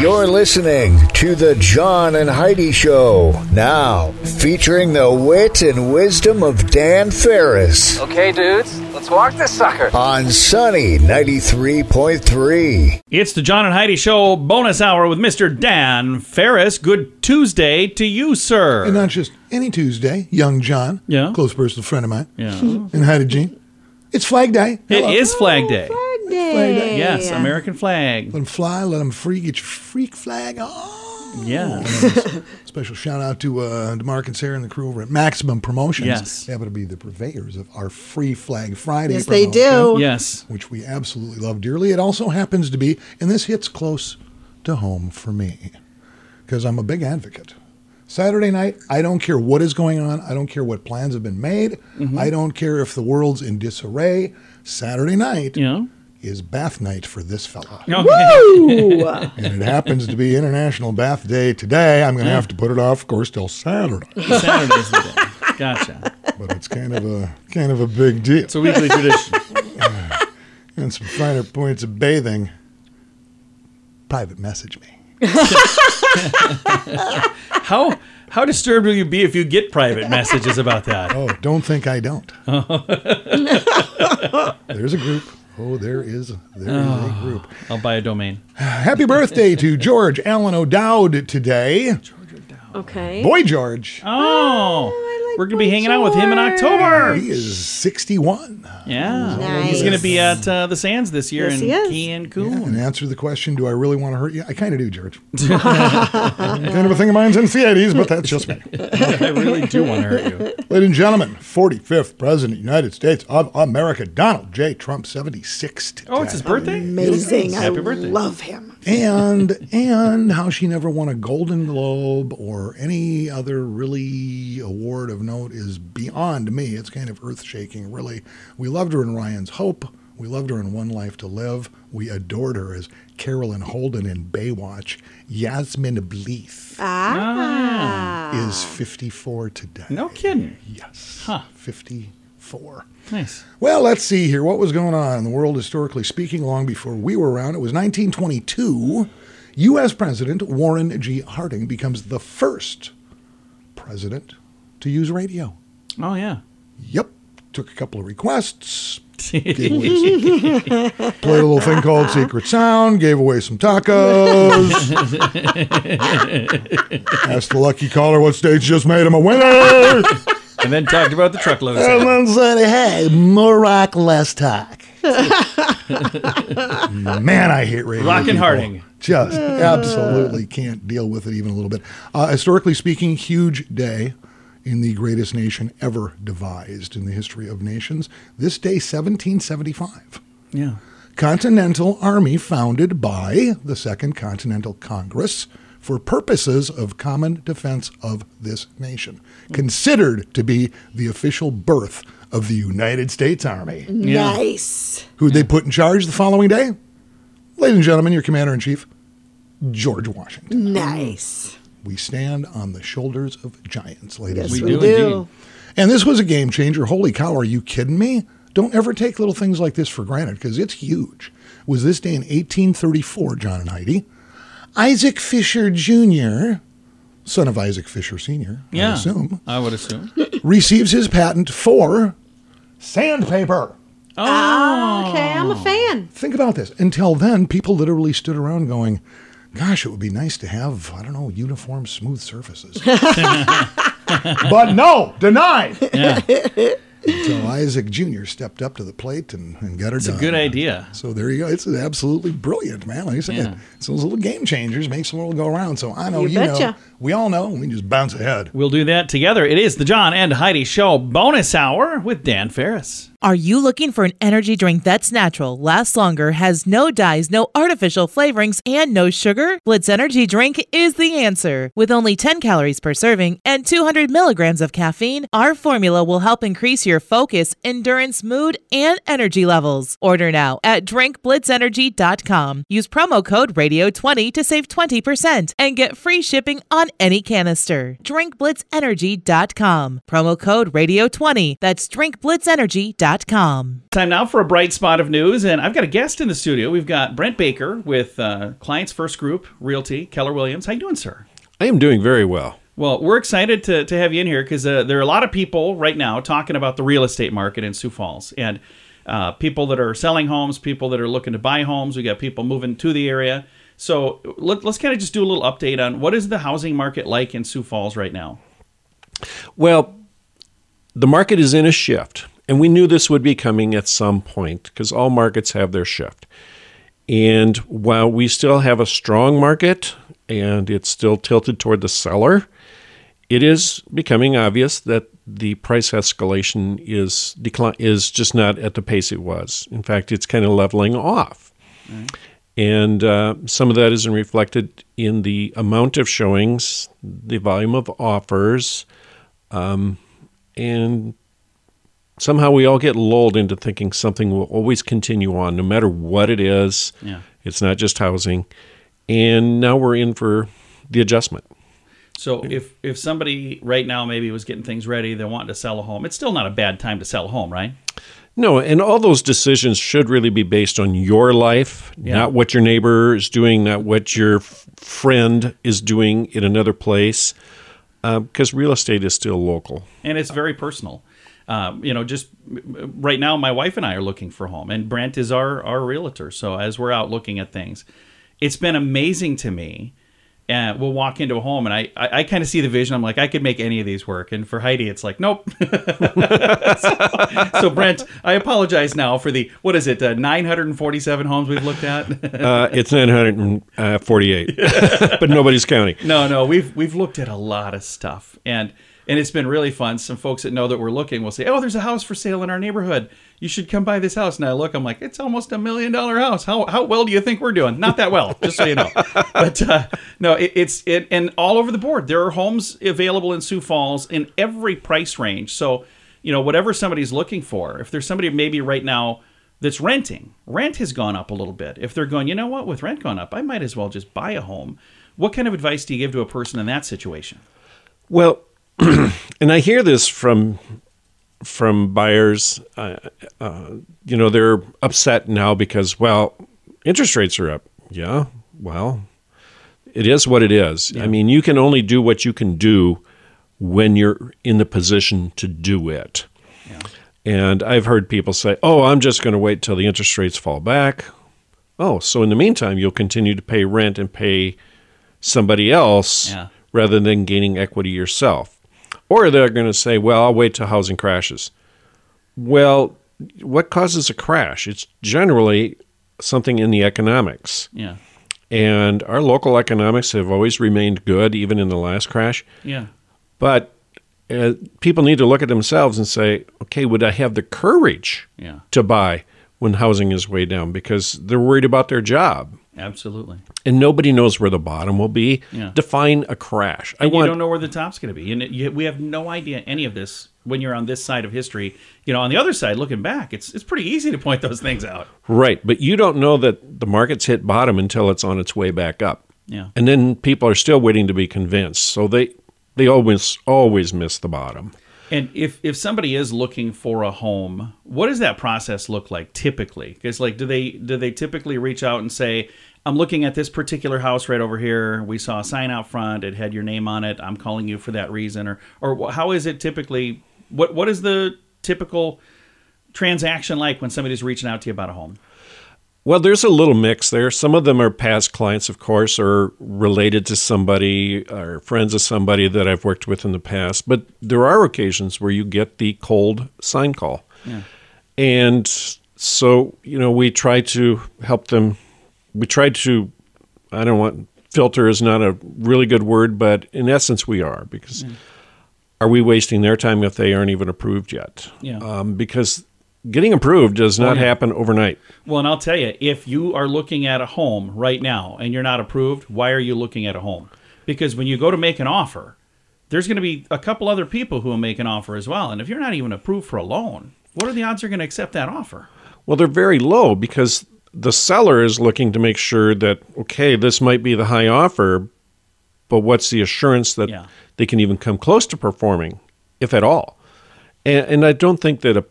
You're listening to the John and Heidi Show now, featuring the wit and wisdom of Dan Farris Okay, dudes, let's walk this sucker. on Sunny 93.3. It's the John and Heidi Show bonus hour with Mr. Dan Farris. Good Tuesday to you, sir. And not just any Tuesday, young John, Yeah. close personal friend of mine, yeah. and Heidi Jean. It's Flag Day. It Hello. is Flag Day. Day. Yes, American flag. Let them fly, let them free, get your freak flag on. Yeah. Special shout out to uh, DeMarc and Sarah and the crew over at Maximum Promotions. Yes. They happen to be the purveyors of our Free Flag Friday Yes, they do. Yes. Which we absolutely love dearly. It also happens to be, and this hits close to home for me, because I'm a big advocate. Saturday night, I don't care what is going on. I don't care what plans have been made. Mm-hmm. I don't care if the world's in disarray. Saturday night Yeah. Is bath night for this fella. Okay. And it happens to be International Bath Day today. I'm going to have to put it off, of course, till Saturday. Saturday's the day. Gotcha. But it's kind of a kind of a big deal. It's a weekly tradition. and some finer points of bathing. Private message me. How how disturbed will you be if you get private messages about that? Oh, don't think I don't. There's a group. Oh, there is there is a ah, group. I'll buy a domain. Happy birthday to George Allen O'Dowd today. Okay. Boy George. Oh, like we're gonna be Boy hanging out with him in October. He is 61. Yeah, Nice. he's gonna be at uh, the Sands this year Yes, in he is. Cancun. And answer the question, do I really want to hurt you? I kind of do, George. kind of a thing of mine since the 80s, but that's just me. I really do want to hurt you. Ladies and gentlemen, 45th President of the United States of America, Donald J. Trump, 76 today. Oh, it's his birthday. Amazing. Happy I birthday. love him. and and how she never won a Golden Globe or any other really award of note is beyond me. It's kind of earth shaking, really. We loved her in Ryan's Hope. We loved her in One Life to Live. We adored her as Carolyn Holden in Baywatch. Yasmine Bleeth Ah. is 54 today. No kidding. Yes. Huh. 54. Nice. Well, let's see here. What was going on in the world historically speaking long before we were around? It was 1922. U.S. President Warren G. Harding becomes the first president to use radio. Oh yeah. Yep. Took a couple of requests. Gave away some- played a little thing called Secret Sound. Gave away some tacos. Asked the lucky caller what stage just made him a winner. and then talked about the truckload. And then said, hey, more rock, less talk. Man, I hate radio. Rock and. Harding. Just absolutely can't deal with it even a little bit. Uh, historically speaking, huge day in the greatest nation ever devised in the history of nations. This day, 1775. Yeah. Continental Army founded by the Second Continental Congress for purposes of common defense of this nation, hmm. considered to be the official birth of the United States Army. Nice. Who they put in charge the following day? Ladies and gentlemen, your commander in chief, George Washington. Nice. We stand on the shoulders of giants, ladies Yes, and We we, do do. indeed. and this was a game changer. Holy cow, are you kidding me? Don't ever take little things like this for granted because it's huge. It was this day in 1834, John and Heidi? Isaac Fisher Jr., son of Isaac Fisher Sr., I Yeah. assume, I would assume. receives his patent for sandpaper. Ah, okay, I'm a fan. Think about this. Until then, people literally stood around going, Gosh, it would be nice to have, I don't know, uniform, smooth surfaces. but no, denied. Yeah. Until Isaac Jr. stepped up to the plate and, and got her done. It's a good idea. So there you go. It's absolutely brilliant, man. Like I said, Yeah. it's those little game changers makes the world go around. So I know You you, know. Betcha. We all know. We just bounce ahead. We'll do that together. It is the John and Heidi Show bonus hour with Dan Farris. Are you looking for an energy drink that's natural, lasts longer, has no dyes, no artificial flavorings, and no sugar? Blitz Energy Drink is the answer. With only 10 calories per serving and 200 milligrams of caffeine, our formula will help increase your focus, endurance, mood, and energy levels. Order now at drinkblitzenergy.com. Use promo code RADIO20 to save 20% and get free shipping on any canister. drinkblitzenergy.com. Promo code RADIO20. That's drinkblitzenergy.com. Time now for a bright spot of news, and I've got a guest in the studio. We've got Brent Baker with uh, Clients First Group Realty, Keller Williams. How you doing, sir? I am doing very well. Well, we're excited to, to have you in here because uh, there are a lot of people right now talking about the real estate market in Sioux Falls and uh, people that are selling homes, people that are looking to buy homes. We got people moving to the area. So let, let's kind of just do a little update on what is the housing market like in Sioux Falls right now. Well, the market is in a shift, and we knew this would be coming at some point because all markets have their shift. And while we still have a strong market and it's still tilted toward the seller, it is becoming obvious that the price escalation is decline is just not at the pace it was. In fact, it's kind of leveling off. And uh, some of that isn't reflected in the amount of showings, the volume of offers, um, and somehow we all get lulled into thinking something will always continue on, no matter what it is. Yeah. It's not just housing. And now we're in for the adjustment. So if if somebody right now maybe was getting things ready, they're wanting to sell a home, it's still not a bad time to sell a home, right? No, and all those decisions should really be based on your life, not what your neighbor is doing, not what your f- friend is doing in another place, because real estate is still local. and it's very personal. Um, you know, just right now, my wife and I are looking for a home, and Brent is our our realtor. So as we're out looking at things, it's been amazing to me. And we'll walk into a home, and I I, I kind of see the vision. I'm like, I could make any of these work. And for Heidi, it's like, nope. so, so Brent, I apologize now for the what is it, uh, 947 homes we've looked at. Uh, it's 948, but nobody's counting. No, no, we've we've looked at a lot of stuff, and and it's been really fun. Some folks that know that we're looking will say, "Oh, there's a house for sale in our neighborhood. You should come buy this house." And I look, I'm like, "It's almost a million dollar house. How how well do you think we're doing? Not that well, just so you know." But uh, no, it, it's it, and all over the board. There are homes available in Sioux Falls in every price range. So you know, whatever somebody's looking for, if there's somebody maybe right now that's renting, rent has gone up a little bit. If they're going, you know what, with rent going up, I might as well just buy a home. What kind of advice do you give to a person in that situation? Well, and I hear this from from buyers. Uh, uh, you know, they're upset now because well, interest rates are up. Yeah, well, it is what it is. I mean, you can only do what you can do when you're in the position to do it. Yeah. And I've heard people say, "Oh, I'm just going to wait till the interest rates fall back." Oh, so in the meantime, you'll continue to pay rent and pay somebody else Yeah. rather than gaining equity yourself. Or they're going to say, well, I'll wait till housing crashes. Well, what causes a crash? It's generally something in the economics. Yeah. And our local economics have always remained good, even in the last crash. Yeah. But uh, people need to look at themselves and say, okay, would I have the courage Yeah. to buy when housing is way down? Because they're worried about their job. Absolutely. And nobody knows where the bottom will be. Yeah. Define a crash. I And you want don't know where the top's going to be. And you, we have no idea any of this when you're on this side of history. You know, on the other side, looking back, it's it's pretty easy to point those things out. Right, but you don't know that the market's hit bottom until it's on its way back up. Yeah. And then people are still waiting to be convinced. So they they always always miss the bottom. And if if somebody is looking for a home, what does that process look like typically? Because like, do they do they typically reach out and say, "I'm looking at this particular house right over here. We saw a sign out front. It had your name on it. I'm calling you for that reason." Or or how is it typically? What what is the typical transaction like when somebody's reaching out to you about a home? Well, there's a little mix there. Some of them are past clients, of course, or related to somebody or friends of somebody that I've worked with in the past. But there are occasions where you get the cold sign call. And so, you know, we try to help them. We try to, I don't want, filter is not a really good word, but in essence, we are because are we wasting their time if they aren't even approved yet? Yeah. Um, because getting approved does not Oh, yeah. happen overnight. Well, and I'll tell you, if you are looking at a home right now and you're not approved, why are you looking at a home? Because when you go to make an offer, there's going to be a couple other people who will make an offer as well. And if you're not even approved for a loan, what are the odds you're going to accept that offer? Well, they're very low because the seller is looking to make sure that okay, this might be the high offer, but what's the assurance that Yeah. they can even come close to performing, if at all? And, and I don't think that a.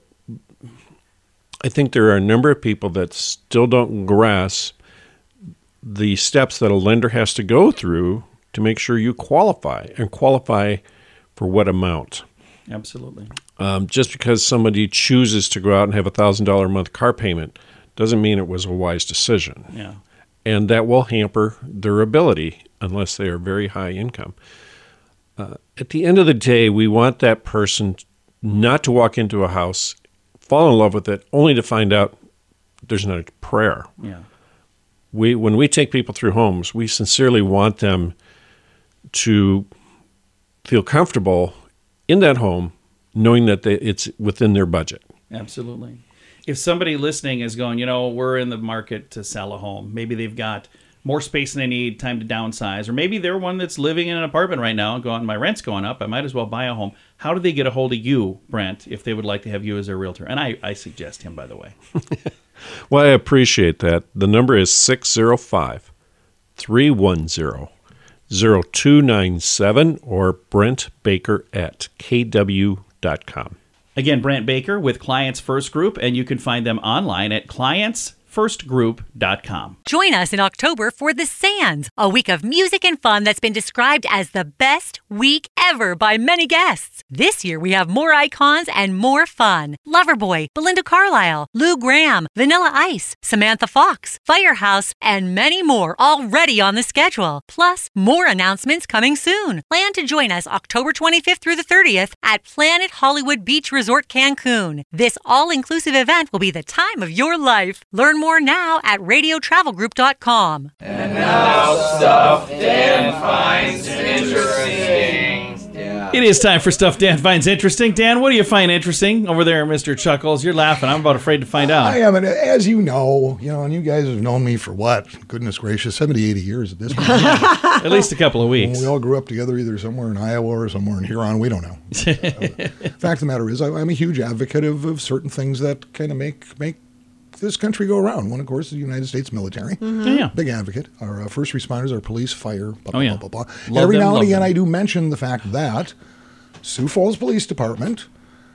I think there are a number of people that still don't grasp the steps that a lender has to go through to make sure you qualify and qualify for what amount. Absolutely. Um, just because somebody chooses to go out and have a thousand dollar a month car payment doesn't mean it was a wise decision, Yeah. and that will hamper their ability unless they are very high income. Uh, at the end of the day, we want that person not to walk into a house, fall in love with it, only to find out there's not a prayer. Yeah. We when we take people through homes, we sincerely want them to feel comfortable in that home, knowing that they, it's within their budget. Absolutely. If somebody listening is going, you know, we're in the market to sell a home, maybe they've got more space than they need, time to downsize, or maybe they're one that's living in an apartment right now, going, my rent's going up, I might as well buy a home. How do they get a hold of you, Brent, if they would like to have you as their realtor? And I, I suggest him, by the way. Well, I appreciate that. The number is 605 310 0297 or Brent Baker at kw.com. Again, Brent Baker with Clients First Group, and you can find them online at clientsfirstgroup.com. Join us in October for The Sands, a week of music and fun that's been described as the best week ever by many guests. This year we have more icons and more fun. Loverboy, Belinda Carlisle, Lou Gramm, Vanilla Ice, Samantha Fox, Firehouse, and many more already on the schedule. Plus, more announcements coming soon. Plan to join us October 25th through the 30th at Planet Hollywood Beach Resort Cancun. This all-inclusive event will be the time of your life. Learn more now at radiotravelgroup.com. It is time for stuff Dan finds interesting. Dan, what do you find interesting over there, Mr. Chuckles? You're laughing. I'm about afraid to find out. I out. am, and as you know, you know, and you guys have known me for what? Goodness gracious, 70, 80 years at this point. At least a couple of weeks. we all grew up together either somewhere in Iowa or somewhere in Huron. We don't know. Fact of the matter is, I, I'm a huge advocate of, of certain things that kind of make make this country go around. One, of course, is the United States military. Yeah. Big advocate. Our uh, first responders, our police, fire, blah, blah, Oh, yeah. blah, blah, blah. Love Every them, now and love again, them. I do mention the fact that Sioux Falls Police Department,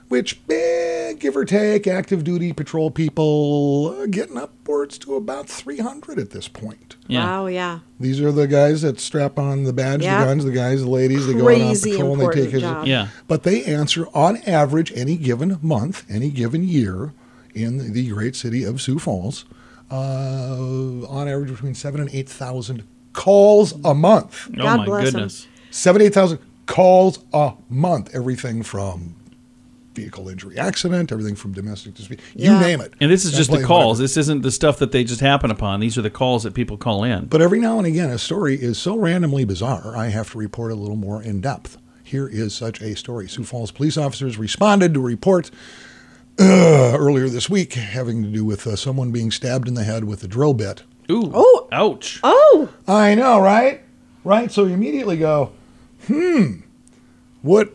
which, eh, give or take, active duty patrol people, uh, getting upwards to about 300 at this point. Yeah. Wow, yeah. These are the guys that strap on the badge, Yeah. the guns, the guys, the ladies. They go out on Crazy patrol and they important take his. job. Yeah. But they answer on average any given month, any given year in the great city of Sioux Falls, uh, on average between seven and eight thousand calls a month. Oh, God my bless 'em. goodness. Seven, eight thousand calls a month. Everything from vehicle injury, accident, everything from domestic dispute, you name it. And this is just the calls. whatever. This isn't the stuff that they just happen upon. These are the calls that people call in. But every now and again, a story is so randomly bizarre, I have to report a little more in depth. Here is such a story. Sioux Falls police officers responded to a report earlier this week having to do with uh, someone being stabbed in the head with a drill bit. Ooh. Oh. Ouch. Oh, I know, right? Right? So you immediately go, hmm, what,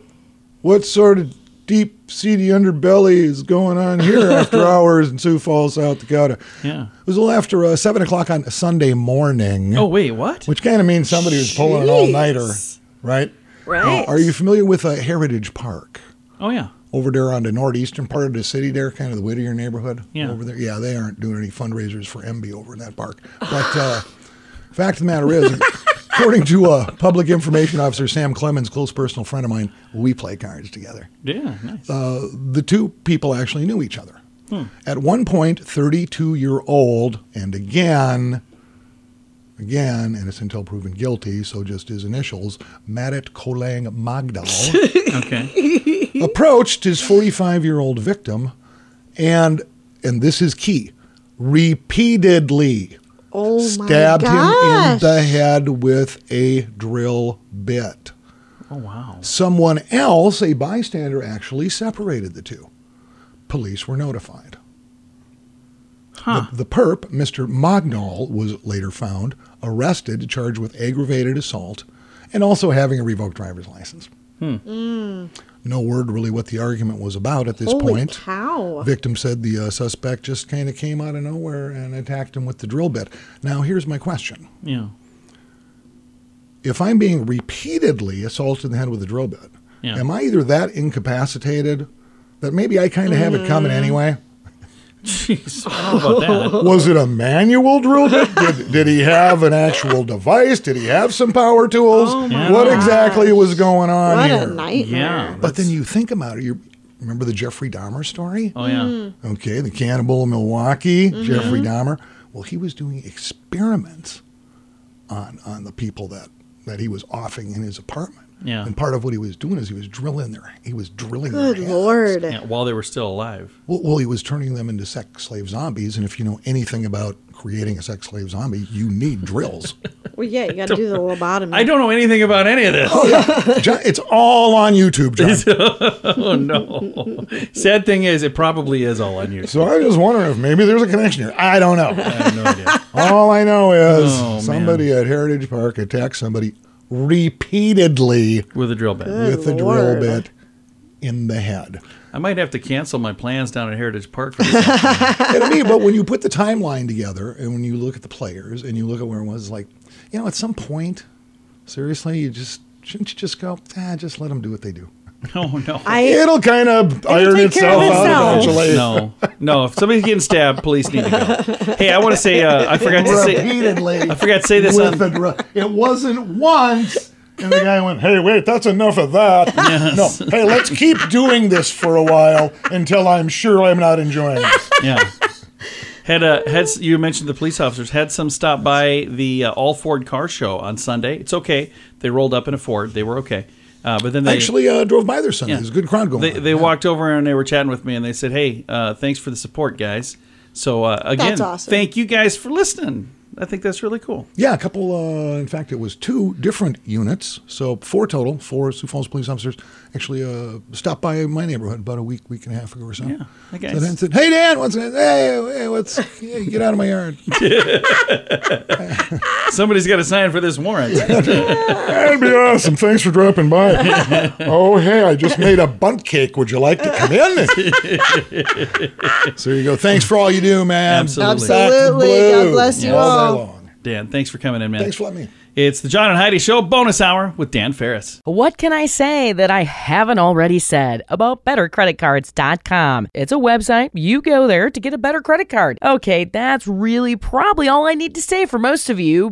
what sort of deep seedy underbelly is going on here after hours in Sioux Falls, South Dakota? Yeah. It was a little after uh, 7 o'clock on Sunday morning. Oh, wait, what? Which kind of means somebody was pulling an all nighter, right? Right. Now, are you familiar with uh, Heritage Park? Oh, yeah. Over there on the northeastern part of the city, there, kind of the Whittier neighborhood. Yeah. Over there. Yeah, they aren't doing any fundraisers for MB over in that park. But uh, fact of the matter is, according to uh, public information officer Sam Clemens, close personal friend of mine, we play cards together. Yeah, nice. Uh, the two people actually knew each other. At one point, 32 year old, and again, again, and it's until proven guilty, so just his initials, Madat Kolang Magdal, okay. approached his 45 year old victim and, and this is key, repeatedly oh stabbed my him in the head with a drill bit. Oh, wow. Someone else, a bystander, actually separated the two. police were notified. The, the perp, Mr. Mognall, was later found arrested, charged with aggravated assault, and also having a revoked driver's license. Hmm. Hmm. No word really what the argument was about at this Holy point. cow. Victim said the uh, suspect just kind of came out of nowhere and attacked him with the drill bit. Now, here's my question. Yeah. If I'm being repeatedly assaulted in the head with a drill bit, Yeah. am I either that incapacitated that maybe I kind of have it coming mm-hmm. anyway? Jeez. I about that. Was it a manual drill bit? Did, did he have an actual device? Did he have some power tools? what exactly was going on What here? a nightmare. Yeah. But then you think about it. You remember the Jeffrey Dahmer story? Oh yeah. Okay, the cannibal in Milwaukee, Mm-hmm. Jeffrey Dahmer. Well, he was doing experiments on on the people that that he was offing in his apartment. Yeah. And part of what he was doing is he was drilling their he was drilling Good their lord. Yeah, While they were still alive. Well, well, he was turning them into sex slave zombies, and if you know anything about creating a sex slave zombie, you need drills. Well, yeah, you got to do the lobotomy. I don't know anything about any of this. Oh, John, it's all on YouTube, John. Oh no. Sad thing is, it probably is all on YouTube. So I just wondering if maybe there's a connection here. I don't know. I have no idea. All I know is Oh, man. somebody at Heritage Park attacked somebody repeatedly With a drill bit. Good with a drill lord. bit in the head. I might have to cancel my plans down at Heritage Park for this. And I mean, but when you put the timeline together and when you look at the players and you look at where it was, it's like, you know, at some point, seriously, you just shouldn't you just go, ah, just let them do what they do. oh no. I It'll kind of iron take care itself of out itself. eventually. no, no. If somebody's getting stabbed, police need to go. Hey, I want to say, uh, I forgot to say, Repeatedly. I forgot to say this on. the. It wasn't once. And the guy went, hey, wait, that's enough of that. No, hey, let's keep doing this for a while until I'm sure I'm not enjoying it." Yeah. Had uh, had you mentioned the police officers had some stop by the uh, All Ford Car Show on Sunday. It's okay. They rolled up in a Ford. They were okay. Uh, but then they Actually, uh, drove by there Sunday. Yeah. There's a good crowd going they, on. they Yeah. walked over and they were chatting with me and they said, "Hey, uh, thanks for the support, guys." So uh, again, awesome. thank you guys for listening. I think that's really cool. Yeah, a couple. Uh, in fact, it was two different units, so four total. Four Sioux Falls police officers actually uh, stopped by my neighborhood about a week, week and a half ago or so. Yeah. Hey, guys. So then said, "Hey Dan, what's it? Hey, hey, what's? Hey, get out of my yard." Somebody's got to sign for this warrant. That'd be awesome. Thanks for dropping by. oh, hey, I just made a bunt cake. Would you like to come in? so there you go. Thanks for all you do, man. Absolutely. Absolutely. God bless you all all. Day long. Dan, thanks for coming in, man. Thanks for letting me. It's the John and Heidi Show bonus hour with Dan Farris. What can I say that I haven't already said about bettercreditcards.com? It's a website. You go there to get a better credit card. Okay, that's really probably all I need to say for most of you,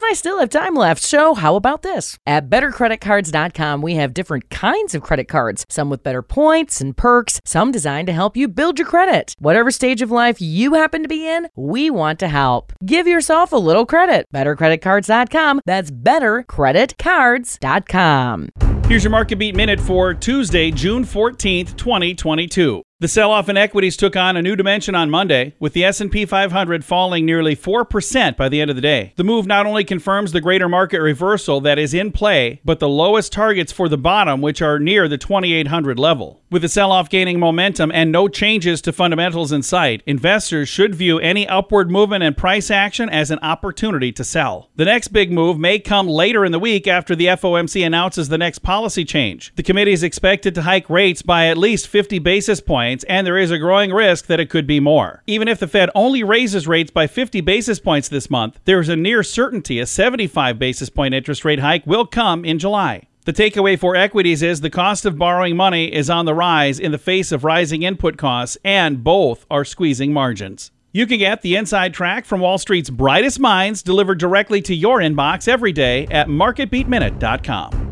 but I still have time left. So, how about this? At bettercreditcards.com, we have different kinds of credit cards, some with better points and perks, some designed to help you build your credit. Whatever stage of life you happen to be in, we want to help. Give yourself a little credit. Bettercreditcards.com. That's bettercreditcards.com. Here's your market beat minute for Tuesday, June 14th, 2022. The sell-off in equities took on a new dimension on Monday, with the S&P 500 falling nearly 4% by the end of the day. The move not only confirms the greater market reversal that is in play, but the lowest targets for the bottom, which are near the 2800 level. With the sell-off gaining momentum and no changes to fundamentals in sight, investors should view any upward movement and price action as an opportunity to sell. The next big move may come later in the week after the FOMC announces the next policy change. The committee is expected to hike rates by at least 50 basis points, and there is a growing risk that it could be more. Even if the Fed only raises rates by 50 basis points this month, there is a near certainty a 75 basis point interest rate hike will come in July. The takeaway for equities is the cost of borrowing money is on the rise in the face of rising input costs, and both are squeezing margins. You can get the inside track from Wall Street's brightest minds delivered directly to your inbox every day at marketbeatminute.com.